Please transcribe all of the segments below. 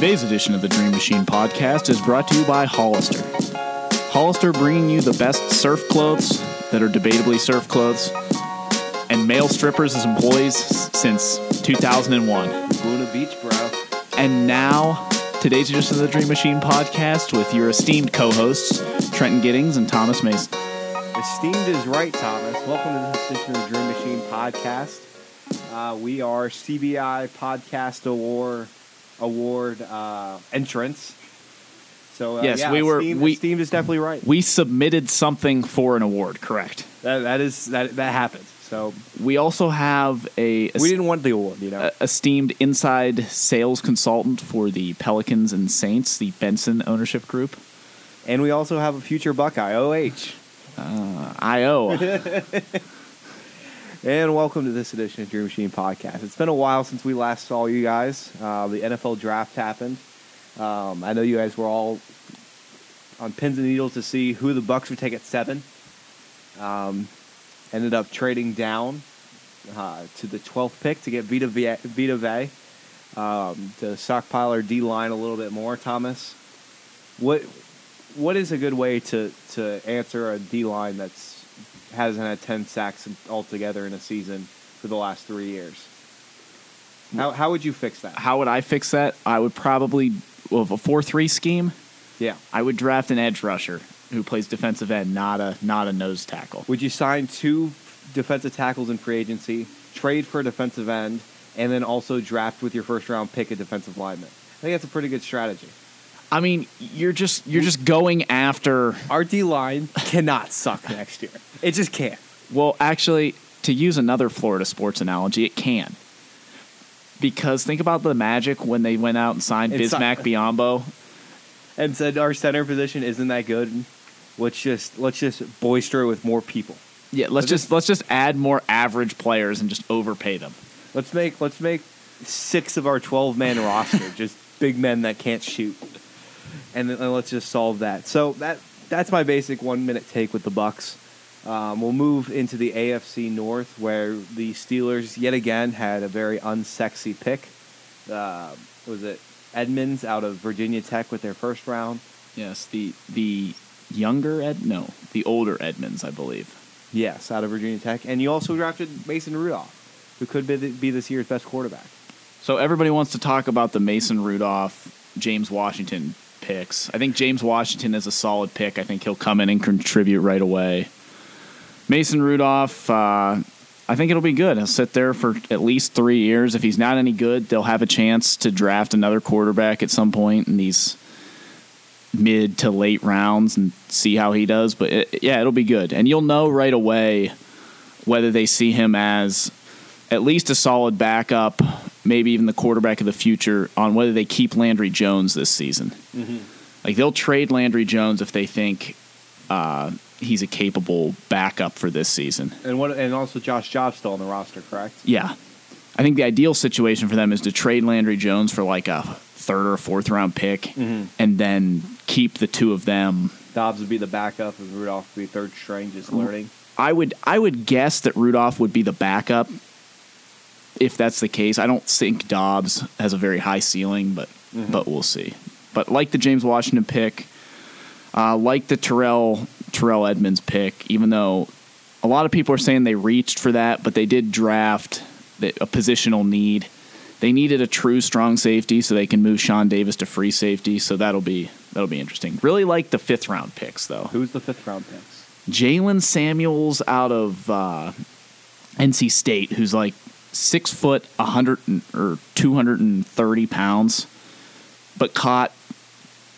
Today's edition of the Dream Machine podcast is brought to you by Hollister. Hollister bringing you the best surf clothes that are debatably surf clothes and male strippers as employees since 2001. Laguna Beach, bro. And now, today's edition of the Dream Machine podcast with your esteemed co hosts, Trenton Giddings and Thomas Mason. Esteemed is right, Thomas. Welcome to this edition of the Dream Machine podcast. Uh, we are CBI Podcast Award Award uh, entrants. So uh, Yes, yeah, we were- Esteemed, we- is definitely right. We submitted something for an award, correct? That, that is that that happens. So We also have a, we didn't want the award, you know. esteemed inside sales consultant for the Pelicans and Saints, the Benson ownership group. and we also have a future Buckeye, OH. IO. And welcome to this edition of Dream Machine Podcast. It's been a while since we last saw you guys. Uh, the NFL draft happened. Um, I know you guys were all on pins and needles to see who the Bucks would take at seven. Um, ended up trading down uh, to the 12th pick to get Vita Ve- Vita Vea um, to stockpile our D line a little bit more. Thomas, what what is a good way to to answer a D line that's hasn't had 10 sacks altogether in a season for the last three years. How, how would you fix that? How would I fix that? I would probably, with a 4 3 scheme, Yeah. I would draft an edge rusher who plays defensive end, not a, not a nose tackle. Would you sign two defensive tackles in free agency, trade for a defensive end, and then also draft with your first round pick a defensive lineman? I think that's a pretty good strategy. I mean, you're just you're just going after. Our D line cannot suck next year. It just can't. Well, actually, to use another Florida sports analogy, it can. Because think about the Magic when they went out and signed It's Bismack Biyombo. And said our center position isn't that good. Let's just let's just boister with more people. Yeah, let's But just let's just add more average players and just overpay them. Let's make let's make six of our twelve man roster just big men that can't shoot, and then let's just solve that. So that that's my basic one minute take with the Bucks. Um, we'll move into the AFC North, where the Steelers yet again had a very unsexy pick. Uh, was it Edmunds out of Virginia Tech with their first round? Yes, the the younger Ed no, the older Edmunds, I believe. Yes, out of Virginia Tech, and you also drafted Mason Rudolph, who could be, be this year's best quarterback. So everybody wants to talk about the Mason Rudolph, James Washington picks. I think James Washington is a solid pick. I think he'll come in and contribute right away. Mason Rudolph, uh, I think it'll be good. He'll sit there for at least three years. If he's not any good, they'll have a chance to draft another quarterback at some point in these mid to late rounds and see how he does. But it, yeah, it'll be good, and you'll know right away whether they see him as at least a solid backup, maybe even the quarterback of the future, on whether they keep Landry Jones this season. Like they'll trade Landry Jones if they think uh, he's a capable backup for this season. And what? And also Josh Dobbs still on the roster, correct? Yeah, I think the ideal situation for them is to trade Landry Jones for like a third or fourth round pick, and then keep the two of them. Dobbs would be the backup, and Rudolph would be third string, just learning. I would I would guess that Rudolph would be the backup. If that's the case, I don't think Dobbs has a very high ceiling, but but we'll see. But like the James Washington pick, uh, like the Terrell Terrell Edmunds pick, even though a lot of people are saying they reached for that, but they did draft the, a positional need. They needed a true strong safety, so they can move Sean Davis to free safety. So that'll be that'll be interesting. Really like the fifth round picks though. Who's the fifth round picks? Jalen Samuels out of uh, NC State, who's like six foot, a hundred or two hundred and thirty pounds, but caught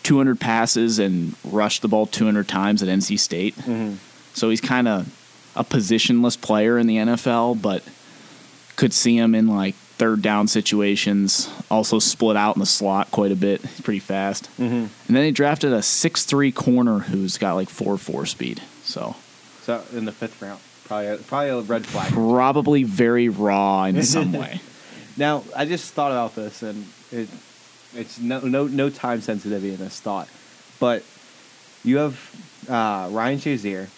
two hundred passes and rushed the ball two hundred times at NC State. So he's kind of a positionless player in the NFL, but could see him in like third down situations. Also split out in the slot quite a bit. He's pretty fast. Mm-hmm. And then they drafted a six three corner who's got like four four speed. So So in the fifth round, probably a, probably a red flag. probably very raw in some way. Now I just thought about this, and it it's no no no time sensitivity in this thought, but you have uh, Ryan Shazier,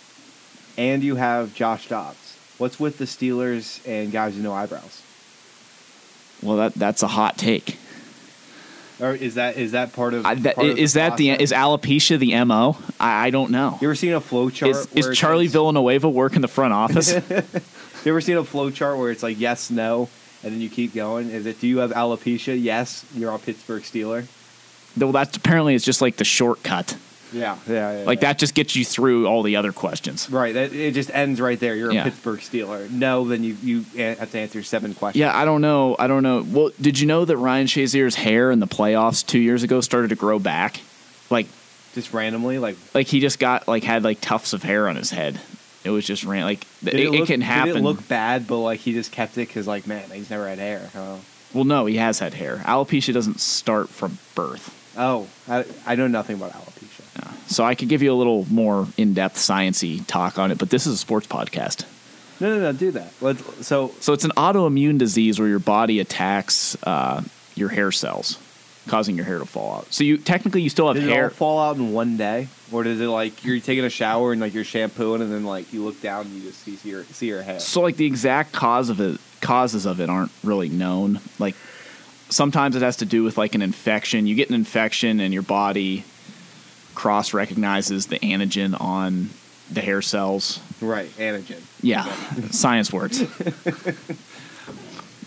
and you have Josh Dobbs. What's with the Steelers and guys with no eyebrows? Well, that that's a hot take. Or is that is that part of? I, that, part of is that the is alopecia the mo? I, I don't know. You ever seen a flow chart? Is, where is Charlie Villanueva work in the front office? You ever seen a flow chart where it's like yes, no, and then you keep going? Is it do you have alopecia? Yes, you're a Pittsburgh Steeler. well, that's apparently it's just like the shortcut. Yeah, yeah, yeah. Like yeah. that just gets you through all the other questions. Right. That, it just ends right there. You're Yeah. a Pittsburgh Steeler. No, then you you have to answer seven questions. Yeah, I don't know. I don't know. Well, did you know that Ryan Shazier's hair in the playoffs two years ago started to grow back? Like, Just randomly, like like he just got like had like tufts of hair on his head. It was just ran like it, it, look, can happen. Did it look bad, but like he just kept it because like man, he's never had hair. Oh, well, no, he has had hair. Alopecia doesn't start from birth. oh I, I know nothing about alopecia. Yeah. So I could give you a little more in-depth sciency talk on it, but this is a sports podcast. No, no, no. Do that. Let's. So So it's an autoimmune disease where your body attacks uh, your hair cells, causing your hair to fall out. So you technically you still have Did it hair. all fall out in one day, or does it like you're taking a shower and like you're shampooing and then like you look down and you just see your see your hair? So like the exact cause of it, causes of it aren't really known. Like sometimes it has to do with like an infection. You get an infection and your body cross recognizes the antigen on the hair cells. Right, antigen. Yeah, science words.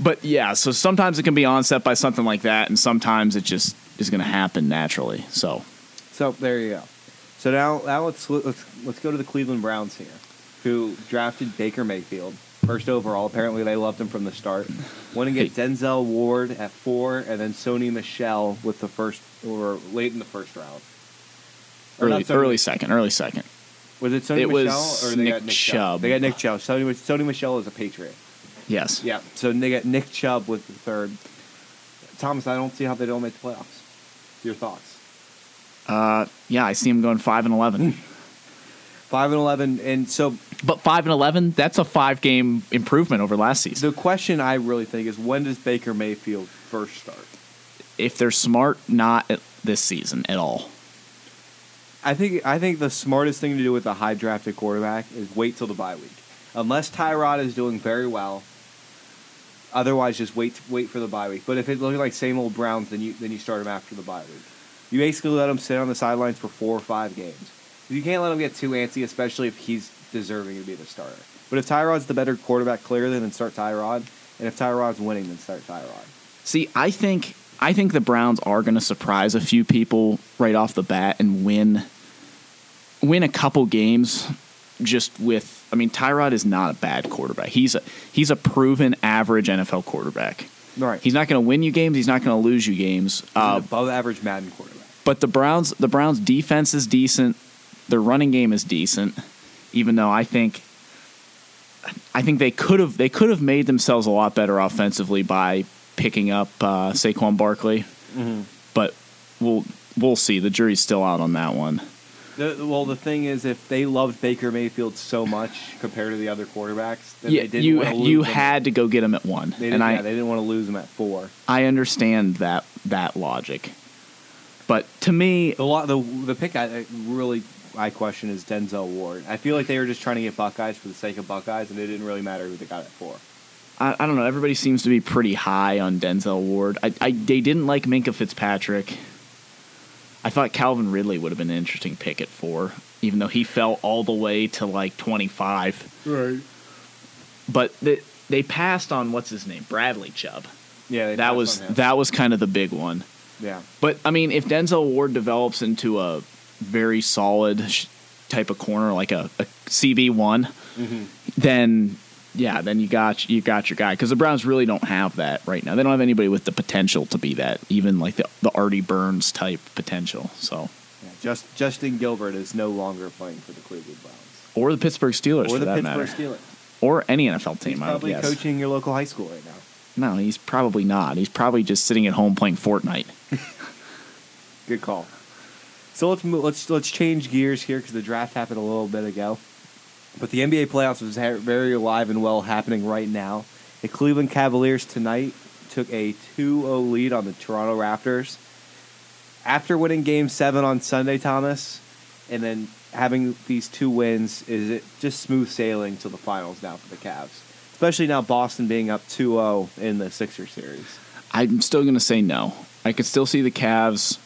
but yeah, so sometimes it can be onset by something like that, and sometimes it just is going to happen naturally. So So there you go. So now now let's let's let's go to the Cleveland Browns here, who drafted Baker Mayfield first overall. Apparently they loved him from the start. Went and get Denzel Ward at four, and then Sony Michel with the first or late in the first round. Or early, early second, early second. Was it Sony It was Michel or they Nick got Nick Chubb. Chubb? They got Nick Chubb. Sony, Sony Michel is a Patriot. Yes. Yeah. So they got Nick Chubb with the third. Thomas, I don't see how they don't make the playoffs. Your thoughts? Uh, yeah, I see him going five and eleven. Five and eleven, and so But five and eleven, that's a five game improvement over last season. the question I really think is when does Baker Mayfield first start? If they're smart, not this season at all. I think I think the smartest thing to do with a high drafted quarterback is wait till the bye week, unless Tyrod is doing very well. Otherwise, just wait wait for the bye week. But if it looks like same old Browns, then you then you start him after the bye week. You basically let him sit on the sidelines for four or five games. You can't let him get too antsy, especially if he's deserving to be the starter. But if Tyrod's the better quarterback, clearly, then start Tyrod. And if Tyrod's winning, then start Tyrod. See, I think I think the Browns are going to surprise a few people right off the bat and win win a couple games just with I mean Tyrod is not a bad quarterback. He's a he's a proven average NFL quarterback. Right. He's not going to win you games, he's not going to lose you games. He's Uh, an above average Madden quarterback. but the Browns the Browns defense is decent. Their running game is decent even though I think I think they could have they could have made themselves a lot better offensively by picking up uh, Saquon Barkley, but we'll we'll see. The jury's still out on that one. The, well, the thing is, if they loved Baker Mayfield so much compared to the other quarterbacks, then Yeah, they didn't you lose you had to go get him at one, They and I yeah, they didn't want to lose him at four. I understand that that logic, but to me, The lo- the the pick I I really I question is Denzel Ward. I feel like they were just trying to get Buckeyes for the sake of Buckeyes, and it didn't really matter who they got it for. I, I don't know. Everybody seems to be pretty high on Denzel Ward. I, I they didn't like Minkah Fitzpatrick. I thought Calvin Ridley would have been an interesting pick at four, even though he fell all the way to like twenty five. Right. But they they passed on what's his name, Bradley Chubb. Yeah, they That was on him. that was kind of the big one. Yeah. But I mean, if Denzel Ward develops into a very solid sh- type of corner, like a, a CB one, Mm-hmm. then yeah, then you got you got your guy because the Browns really don't have that right now. They don't have anybody with the potential to be that, even like the the Artie Burns type potential. So yeah. Just Justin Gilbert is no longer playing for the Cleveland Browns or the Pittsburgh Steelers or for the that Pittsburgh matter, Steelers. or any NFL team. He's I would probably coaching your local high school right now. No, he's probably not. He's probably just sitting at home playing Fortnite. Good call. So let's move, let's let's change gears here because the draft happened a little bit ago, but the NBA playoffs is very alive and well happening right now. The Cleveland Cavaliers tonight took a 2-0 lead on the Toronto Raptors. After winning Game Seven on Sunday, Thomas, and then having these two wins, is it just smooth sailing to the finals now for the Cavs? Especially now Boston being up 2-0 in the Sixer series. I'm still going to say no. I could still see the Cavs.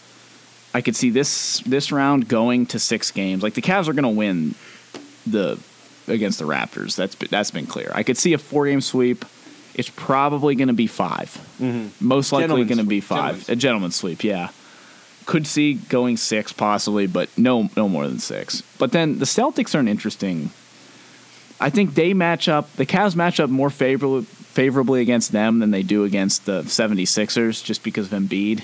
I could see this this round going to six games. Like the Cavs are going to win the against the Raptors. That's been- that's been clear. I could see a four game sweep. It's probably going to be 5 Most likely going to be five. Gentleman's a gentleman's sweep. Yeah. Could see going six possibly, but no no more than six. But then the Celtics are an interesting. I think they match up. The Cavs match up more favorably favorably against them than they do against the 76ers just because of Embiid.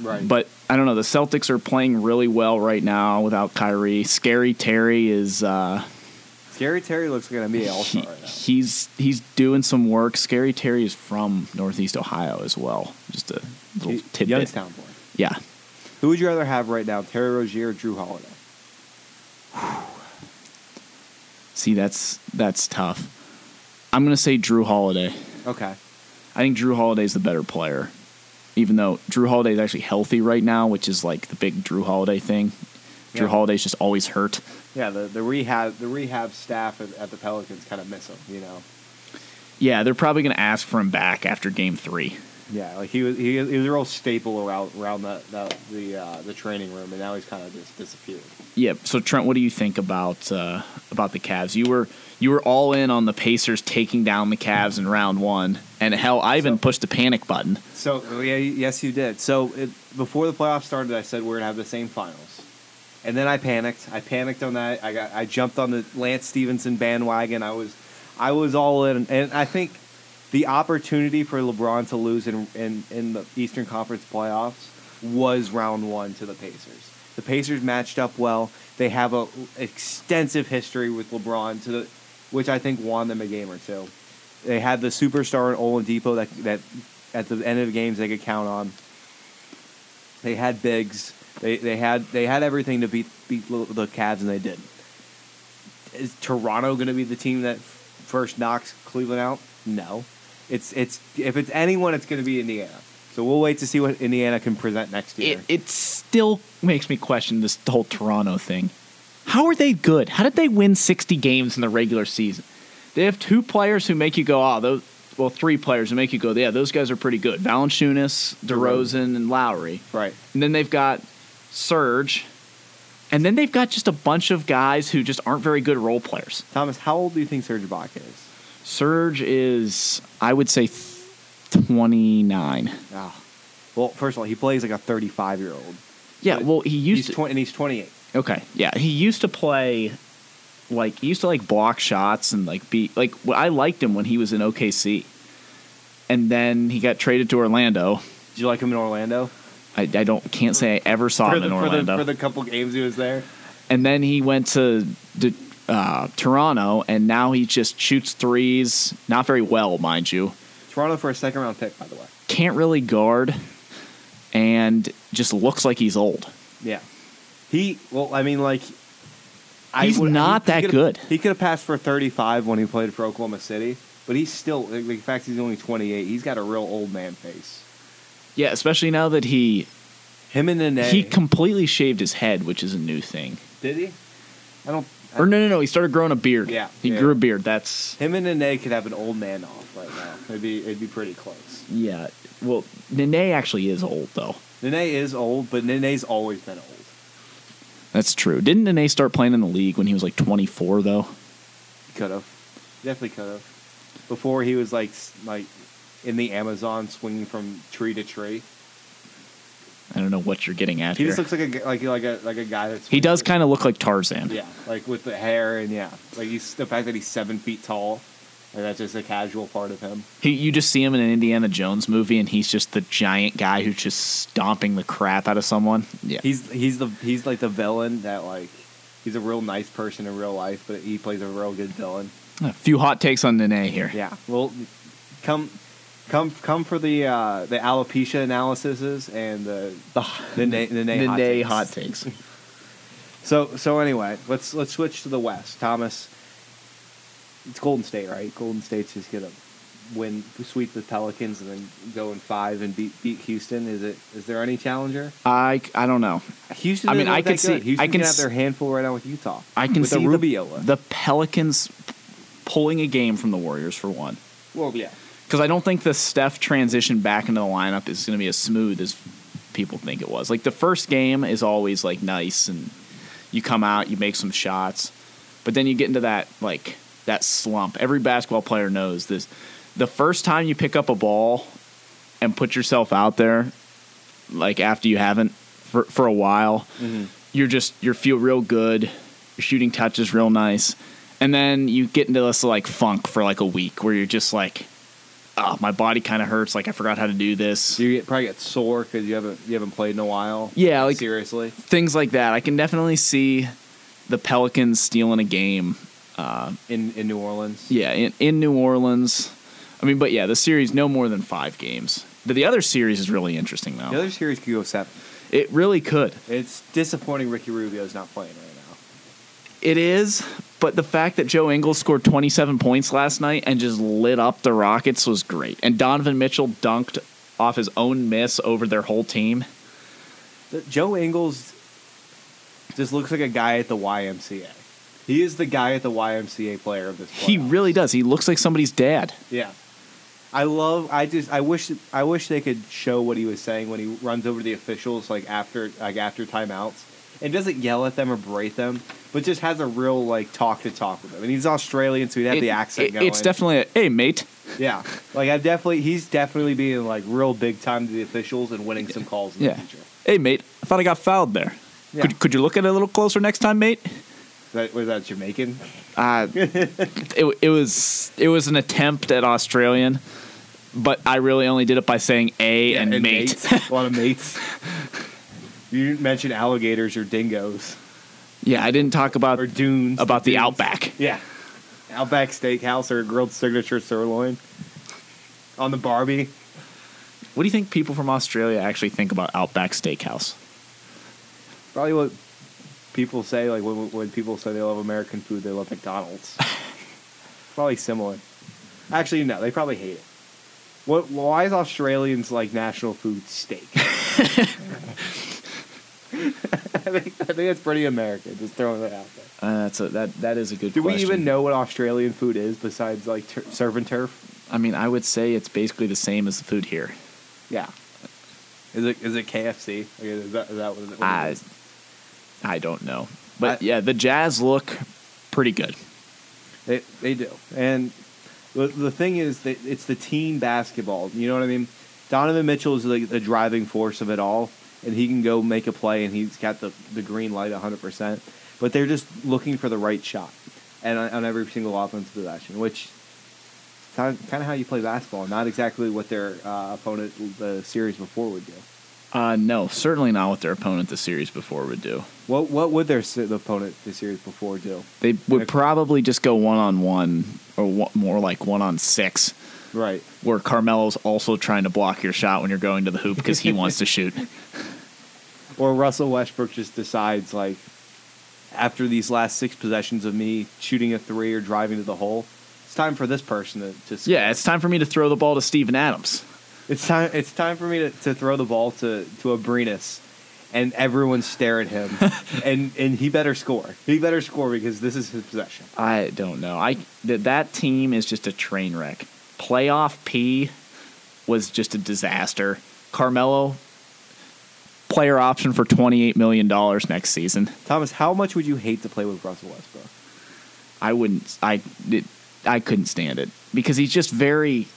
Right. But I don't know. The Celtics are playing really well right now without Kyrie. Scary Terry is uh, Scary Terry looks like an NBA All he- Star right now. he's he's doing some work. Scary Terry is from Northeast Ohio as well. Just a little He- tidbit. Youngstown boy. Yeah, Who would you rather have right now, Terry Rozier or Jrue Holiday? see that's that's tough. I'm gonna say Jrue Holiday. Okay. I think Jrue Holiday's the better player, even though Jrue Holiday is actually healthy right now, which is like the big Jrue Holiday thing. Drew Yeah. Holiday's just always hurt. Yeah, the, the rehab the rehab staff at, at the Pelicans kind of miss him. You know. Yeah, they're probably gonna ask for him back after Game Three. Yeah, like he was he, he was a real staple around around the the the, uh, the training room, and now he's kind of just disappeared. Yeah. So Trent, what do you think about uh, about the Cavs? You were you were all in on the Pacers taking down the Cavs in round one, and hell, I even So- pushed the panic button. So yeah, yes, you did. So it, before the playoffs started, I said we're gonna have the same finals, and then I panicked. I panicked on that. I got I jumped on the Lance Stephenson bandwagon. I was I was all in, and I think the opportunity for LeBron to lose in in, in the Eastern Conference playoffs was round one to the Pacers. The Pacers matched up well. They have a extensive history with LeBron to the, which I think won them a game or two. They had the superstar in Oladipo that that at the end of the games they could count on. They had bigs. They they had they had everything to beat beat the Cavs and they did. Is Toronto going to be the team that first knocks Cleveland out? No. It's it's if it's anyone, it's going to be Indiana. So we'll wait to see what Indiana can present next year. It it still makes me question this whole Toronto thing. How are they good? How did they win sixty games in the regular season? They have two players who make you go, oh, those. Well, three players who make you go, yeah, those guys are pretty good. Valanciunas, DeRozan, and Lowry. right. And then they've got Serge. And then they've got just a bunch of guys who just aren't very good role players. Thomas, how old do you think Serge Ibaka is? Serge is, I would say, 29. Ah. Well, first of all, he plays like a 35 year old. Yeah, well, he used He's to. 20, and he's 28. Okay, yeah, he used to play, like, he used to, like, block shots and, like, be, like, I liked him when he was in OKC. And then he got traded to Orlando. Did you like him in Orlando? I, I don't can't say I ever saw for him the, in for the- Orlando. for the couple games he was there. and then he went to uh, Toronto, and now he just shoots threes, not very well, mind you. Toronto for a second round pick, by the way. Can't really guard, and just looks like he's old. Yeah. He, well, I mean, like. He's not that could've- good. He could have passed for 35 when he played for Oklahoma City, but he's still, like, the fact he's only 28, he's got a real old man face. Yeah, especially now that he Him and Nene. he completely shaved his head, which is a new thing. did he? I don't. Or no, no, no, he started growing a beard. Yeah, he yeah. grew a beard. That's Him and Nene could have an old man off right now. It'd be, it'd be pretty close. yeah. Well, Nene actually is old though. Nene is old, but Nene's always been old. That's true. Didn't Nene start playing in the league when he was like 24 though? He could have. Definitely could have. Before he was like like in the Amazon swinging from tree to tree. I don't know what you're getting at He here. just looks like a like like a like a guy that's he does kind of look like Tarzan. yeah like with the hair and yeah like he's the fact that he's seven feet tall. Like that's just a casual part of him. He, you just see him in an Indiana Jones movie, and he's just the giant guy who's just stomping the crap out of someone. Yeah, He's he's the he's like the villain that like he's a real nice person in real life, but he plays a real good villain. a few hot takes on Nene here. Yeah. Well, come come come for the uh, the alopecia analyses and the The, the na- the na- hot takes. hot takes. So so anyway, let's let's switch to the West. Thomas, it's Golden State, right? Golden State's just gonna win, sweep the Pelicans, and then go in five and beat beat Houston. Is it? Is there any challenger? I I don't know. Houston. I mean, I could see- Houston I can have their handful right now with Utah. I can with see the Rubio. the Pelicans pulling a game from the Warriors for one. well, yeah. Because I don't think the Steph transition back into the lineup is going to be as smooth as people think it was. Like the first game is always like nice, and you come out, you make some shots, but then you get into that like that slump. Every basketball player knows this. The first time you pick up a ball and put yourself out there, like after you haven't for for a while, mm-hmm. you're just you feel real good. Your shooting touch is real nice, and then you get into this like funk for like a week where you're just like, oh, my body kind of hurts. Like I forgot how to do this. You get, probably get sore because you haven't you haven't played in a while. Yeah, like seriously. things like that. I can definitely see the Pelicans stealing a game. Uh, in in New Orleans. Yeah, in, in New Orleans. I mean, but yeah, the series no more than five games. But the other series is really interesting though. The other series could go seven. It really could. It's disappointing Ricky Rubio's not playing right now. It is, but the fact that Joe Ingles scored 27 points last night and just lit up the Rockets was great. And Donovan Mitchell dunked off his own miss over their whole team. Joe Ingles just looks like a guy at the YMCA. He is the guy at the YMCA player of this. He really does. He looks like somebody's dad. Yeah. I love. I just. I wish. I wish they could show what he was saying when he runs over the officials, like after, like after timeouts, and doesn't yell at them or berate them, but just has a real like talk to talk with them. And he's Australian, so he'd have It- the accent it- going. It's definitely a, hey, mate. Yeah, like I definitely. He's definitely being like real big time to the officials and winning some calls in Yeah. the future. Hey, mate. I thought I got fouled there. Yeah. Could, could you look at it a little closer next time, mate? That was that Jamaican. Uh, it, it was it was an attempt at Australian, but I really only did it by saying a and, mate. mates. a lot of mates. You didn't mention alligators or dingoes yeah, I didn't talk about or dunes. about the Dunes. outback. Yeah. Outback Steakhouse or grilled signature sirloin on the Barbie. What do you think people from Australia actually think about Outback Steakhouse? Probably what people say, like when, when people say they love American food, they love McDonald's. probably similar. Actually, no, they probably hate it. What? Why is Australians like national food steak? I think I think it's pretty American. Just throwing that out there. Uh, that's a, that that is a good. Do we even know what Australian food is besides like tur- surf and turf? I mean, I would say it's basically the same as the food here. Yeah. Is it is it KFC? Like, is that is that what it, what I is? I don't know, but I- yeah, the Jazz look pretty good. They they do. And the the thing is that it's the team basketball. You know what I mean? Donovan Mitchell is like the driving force of it all, and he can go make a play, and he's got the the green light hundred percent. But they're just looking for the right shot, and on, on every single offensive possession, which. Kind of, kind of how you play basketball, not exactly what their uh, opponent the series before would do. Uh, no, certainly not what their opponent the series before would do. What what would their the opponent the series before do? They would probably just go one on one, or one, more like one on six, Right. where Carmelo's also trying to block your shot when you're going to the hoop because he wants to shoot. Or Russell Westbrook just decides like after these last six possessions of me shooting a three or driving to the hole, it's time for this person to, to score. Yeah, it's time for me to throw the ball to Steven Adams. it's time it's time for me to, to throw the ball to to Abrines and everyone stare at him and and he better score. He better score because this is his possession. I don't know. I that that team is just a train wreck. Playoff P was just a disaster. Carmelo player option for twenty eight million dollars next season. Thomas, how much would you hate to play with Russell Westbrook? I wouldn't. I it, I couldn't stand it because he's just very.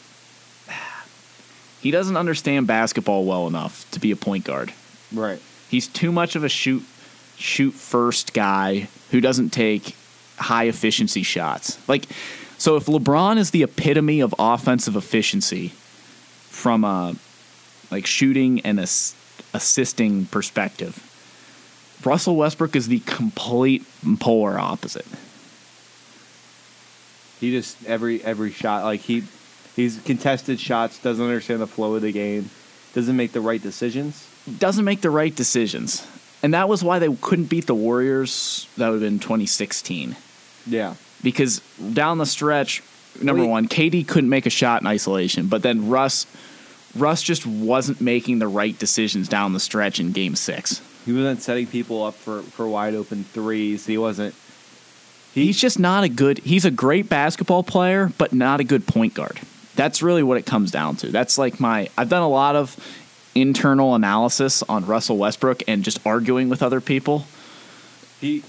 He doesn't understand basketball well enough to be a point guard. Right. He's too much of a shoot shoot first guy who doesn't take high efficiency shots. Like so if LeBron is the epitome of offensive efficiency from a like shooting and ass- assisting perspective, Russell Westbrook is the complete polar opposite. He just every every shot like he he's contested shots, doesn't understand the flow of the game, doesn't make the right decisions. Doesn't make the right decisions. And that was why they couldn't beat the Warriors. That would have been 2016. Yeah. because down the stretch, number Wait. one, KD couldn't make a shot in isolation, but then Russ, Russ just wasn't making the right decisions down the stretch in Game Six. He wasn't setting people up for, for wide open threes. He wasn't He's just not a good. He's a great basketball player, but not a good point guard. That's really what it comes down to. That's like my I've done a lot of internal analysis on Russell Westbrook and just arguing with other people. He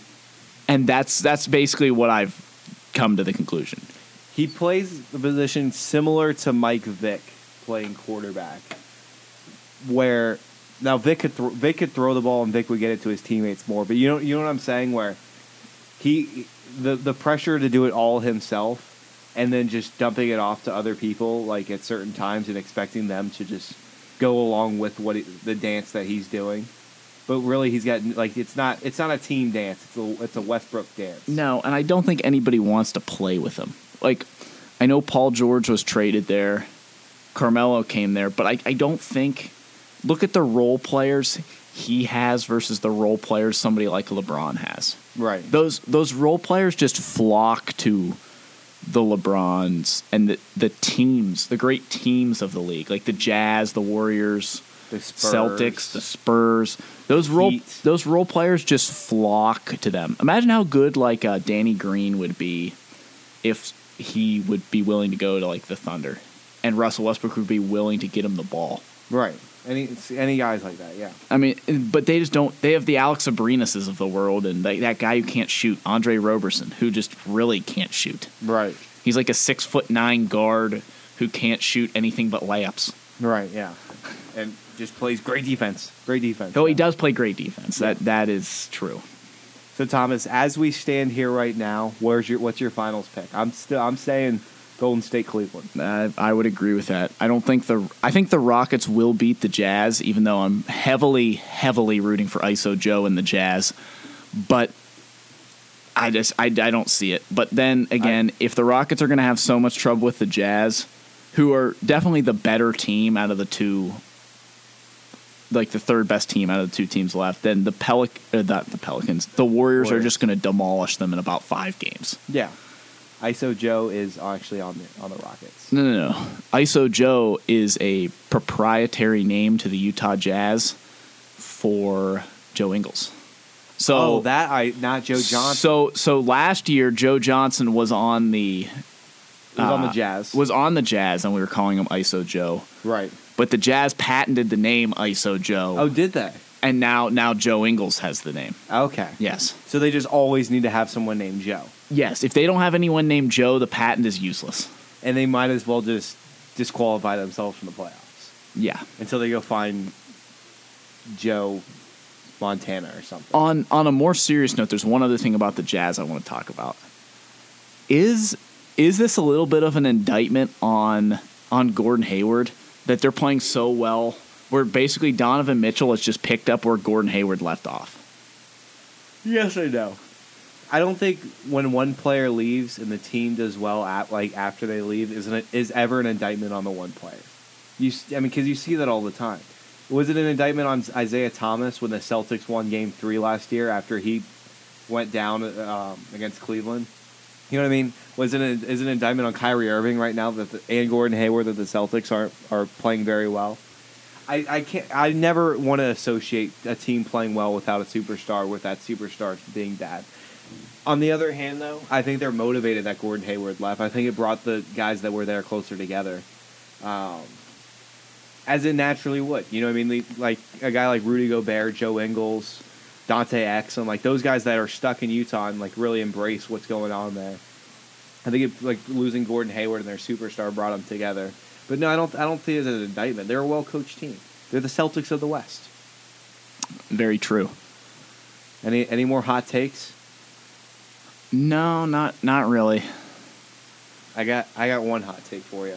And that's that's basically what I've come to the conclusion. he plays the position similar to Mike Vick playing quarterback, where now Vick could thro- Vick could throw the ball and Vick would get it to his teammates more. But you know you know what I'm saying? Where he the the pressure to do it all himself, and then just dumping it off to other people like at certain times and expecting them to just go along with what he, the dance that he's doing. But really, he's got like it's not it's not a team dance. It's a it's a Westbrook dance. No, and I don't think anybody wants to play with him. Like, I know Paul George was traded there, Carmelo came there, but I, I don't think. Look at the role players he has versus the role players somebody like LeBron has. right. Those those role players just flock to the LeBrons and the the teams, the great teams of the league, like the Jazz, the Warriors, The Spurs. Celtics, the Spurs. Those role Heat. those role players just flock to them. Imagine how good like uh, Danny Green would be if he would be willing to go to like the Thunder, and Russell Westbrook would be willing to get him the ball. Right. Any any guys like that, yeah. I mean, but they just don't. They have the Alex Abrinuses of the world, and they, that guy who can't shoot, Andre Roberson, who just really can't shoot. Right. He's like a six foot nine guard who can't shoot anything but layups. Right, yeah. And just plays great defense. Great defense. Though he yeah. does play great defense. That that is true. So Thomas, as we stand here right now, where's your what's your finals pick? I'm still I'm saying Golden State Cleveland. Uh, I would agree with that. I don't think the I think the Rockets will beat the Jazz, even though I'm heavily, heavily rooting for ISO Joe and the Jazz. But I just I, I don't see it. But then again, if the Rockets are going to have so much trouble with the Jazz, who are definitely the better team out of the two, like the third best team out of the two teams left, then the Pelic uh, not the Pelicans, the Warriors, are just going to demolish them in about five games. Yeah. ISO Joe is actually on the on the Rockets. No, no, no. ISO Joe is a proprietary name to the Utah Jazz for Joe Ingles. So oh, that I not Joe Johnson. So so last year Joe Johnson was on the was on the uh, Jazz. was on the Jazz and we were calling him ISO Joe. right. But the Jazz patented the name ISO Joe. Oh, did they? And now now Joe Ingles has the name. Okay. Yes. So they just always need to have someone named Joe. Yes. If they don't have anyone named Joe, the patent is useless. And they might as well just disqualify themselves from the playoffs Yeah. until they go find Joe Montana or something. on on a more serious note, there's one other thing about the Jazz I want to talk about. Is is this a little bit of an indictment on on Gordon Hayward that they're playing so well, where basically Donovan Mitchell has just picked up where Gordon Hayward left off? Yes, I know. I don't think when one player leaves and the team does well at like after they leave isn't ever an indictment on the one player. You, I mean, because you see that all the time. Was it an indictment on Isaiah Thomas when the Celtics won Game Three last year after he went down um, against Cleveland? You know what I mean? Was it a, is it an indictment on Kyrie Irving right now that the, and Gordon Hayward that the Celtics aren't are playing very well? I, I can't. I never want to associate a team playing well without a superstar with that superstar being bad. On the other hand, though, I think they're motivated that Gordon Hayward left. I think it brought the guys that were there closer together, um, as it naturally would. You know, what I mean, like a guy like Rudy Gobert, Joe Ingles, Dante Exum, like those guys that are stuck in Utah and like really embrace what's going on there. I think it, like losing Gordon Hayward and their superstar brought them together. But no, I don't. I don't think it's an indictment. They're a well coached team. They're the Celtics of the West. Very true. Any any more hot takes? No, not not really. I got I got one hot take for you.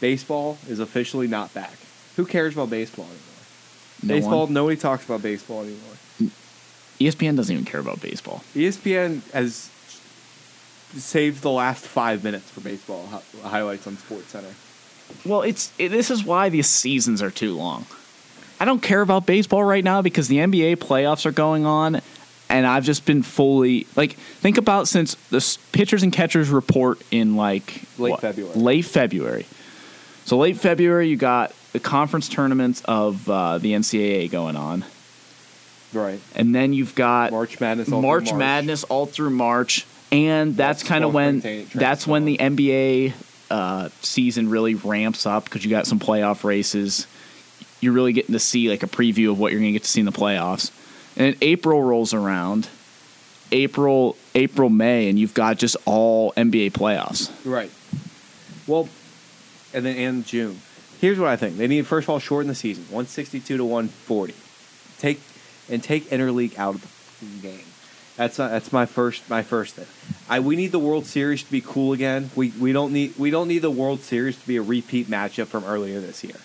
Baseball is officially not back. Who cares about baseball anymore? No baseball. one- Nobody talks about baseball anymore. ESPN doesn't even care about baseball. ESPN has saved the last five minutes for baseball hi- highlights on Sports Center. Well, it's it, this is why these seasons are too long. I don't care about baseball right now because the NBA playoffs are going on, and I've just been fully like think about since the pitchers and catchers report in like Late February. Late February. So late February, you got the conference tournaments of uh, the NCAA going on, Right. and then you've got March Madness. all March March. Madness all through March, and that's That's kind of when that's when the NBA uh, season really ramps up because you got some playoff races. You're really getting to see like a preview of what you're going to get to see in the playoffs. And April rolls around, April, April, May, and you've got just all NBA playoffs. Right. Well, and then in June. Here's what I think. They need first of all shorten the season, 162 to 140. Take and take interleague out of the game. That's not, that's my first my first thing. I we need the World Series to be cool again. We we don't need we don't need the World Series to be a repeat matchup from earlier this year.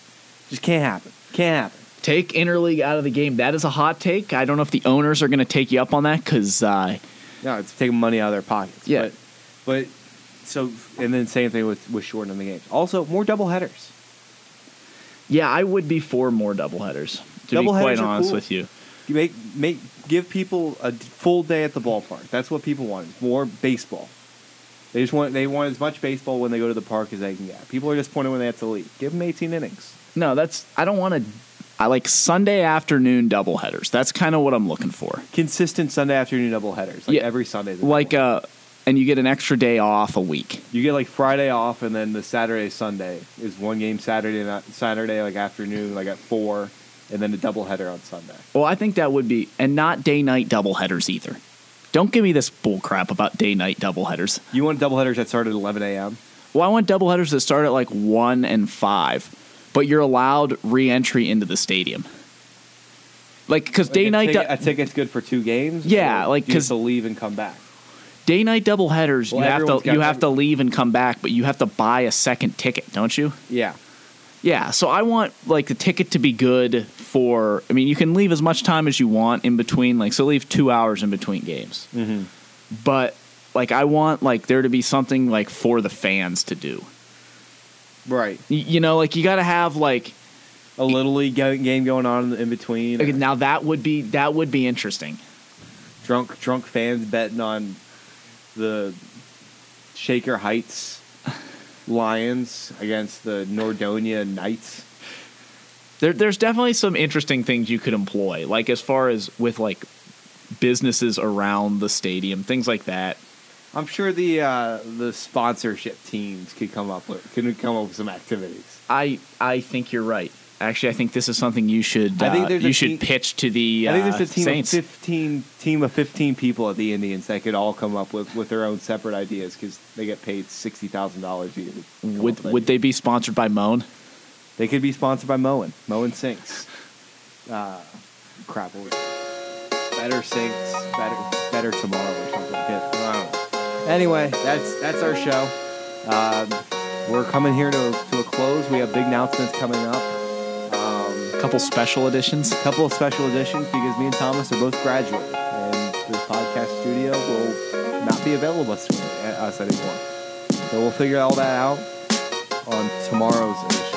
Just can't happen. Can't happen. Take interleague out of the game. That is a hot take. I don't know if the owners are going to take you up on that because uh, No, it's taking money out of their pockets. Yeah. But, but so and then same thing with with shortening the games. Also, more double headers. yeah, I would be for more doubleheaders. To Doubleheaders be quite honest cool. with you. You make make give people a full day at the ballpark. That's what people want. More baseball. They just want they want as much baseball when they go to the park as they can get. People are disappointed when they have to leave. Give them 18 innings. No, that's I don't want to. I like Sunday afternoon doubleheaders. That's kind of what I'm looking for. Consistent Sunday afternoon double headers. Like Yeah. every Sunday. Like uh, and you get an extra day off a week. you get like Friday off, and then the Saturday Sunday is one game Saturday night, Saturday like afternoon like at four, and then a double header on Sunday. Well, I think that would be, and not day night doubleheaders either. Don't give me this bull crap about day night doubleheaders. You want double headers that start at 11 a.m. Well, I want doubleheaders that start at like one and five, but you're allowed re-entry into the stadium. Like, because day Like, night a, du- a ticket's good for two games. Yeah, like, do you have 'cause- to leave and come back. day night doubleheaders, Well, you have to you have to leave and come back, but you have to buy a second ticket, don't you? Yeah. Yeah, so I want like the ticket to be good for. I mean, you can leave as much time as you want in between. Like, so leave two hours in between games. Mm-hmm. But like, I want like there to be something like for the fans to do. Right. Y- You know, like you got to have like A little league game going on in between. okay, now that would be that would be interesting. drunk drunk fans betting on the Shaker Heights Lions against the Nordonia Knights. There, there's definitely some interesting things you could employ, like as far as with like businesses around the stadium, things like that. I'm sure the uh, the sponsorship teams could come up with could come up with some activities. I I think you're right. Actually, I think this is something you should I think uh, there's a you should team- pitch to the I think uh, there's a team Saints. of 15 team of 15 people at the Indians that could all come up with, with their own separate ideas because they get paid sixty thousand dollars a year. to come up Would with would they be sponsored by Moen? They could be sponsored by Moen. Moen Sinks. Uh, crap. what was it? Better Sinks. Better Better Tomorrow or something. Yeah, I don't know. Anyway, that's that's our show. Um, we're coming here to, to a close. We have big announcements coming up. Couple special editions. a couple of special editions because me and Thomas are both graduating, and this podcast studio will not be available to us anymore. So we'll figure all that out on tomorrow's edition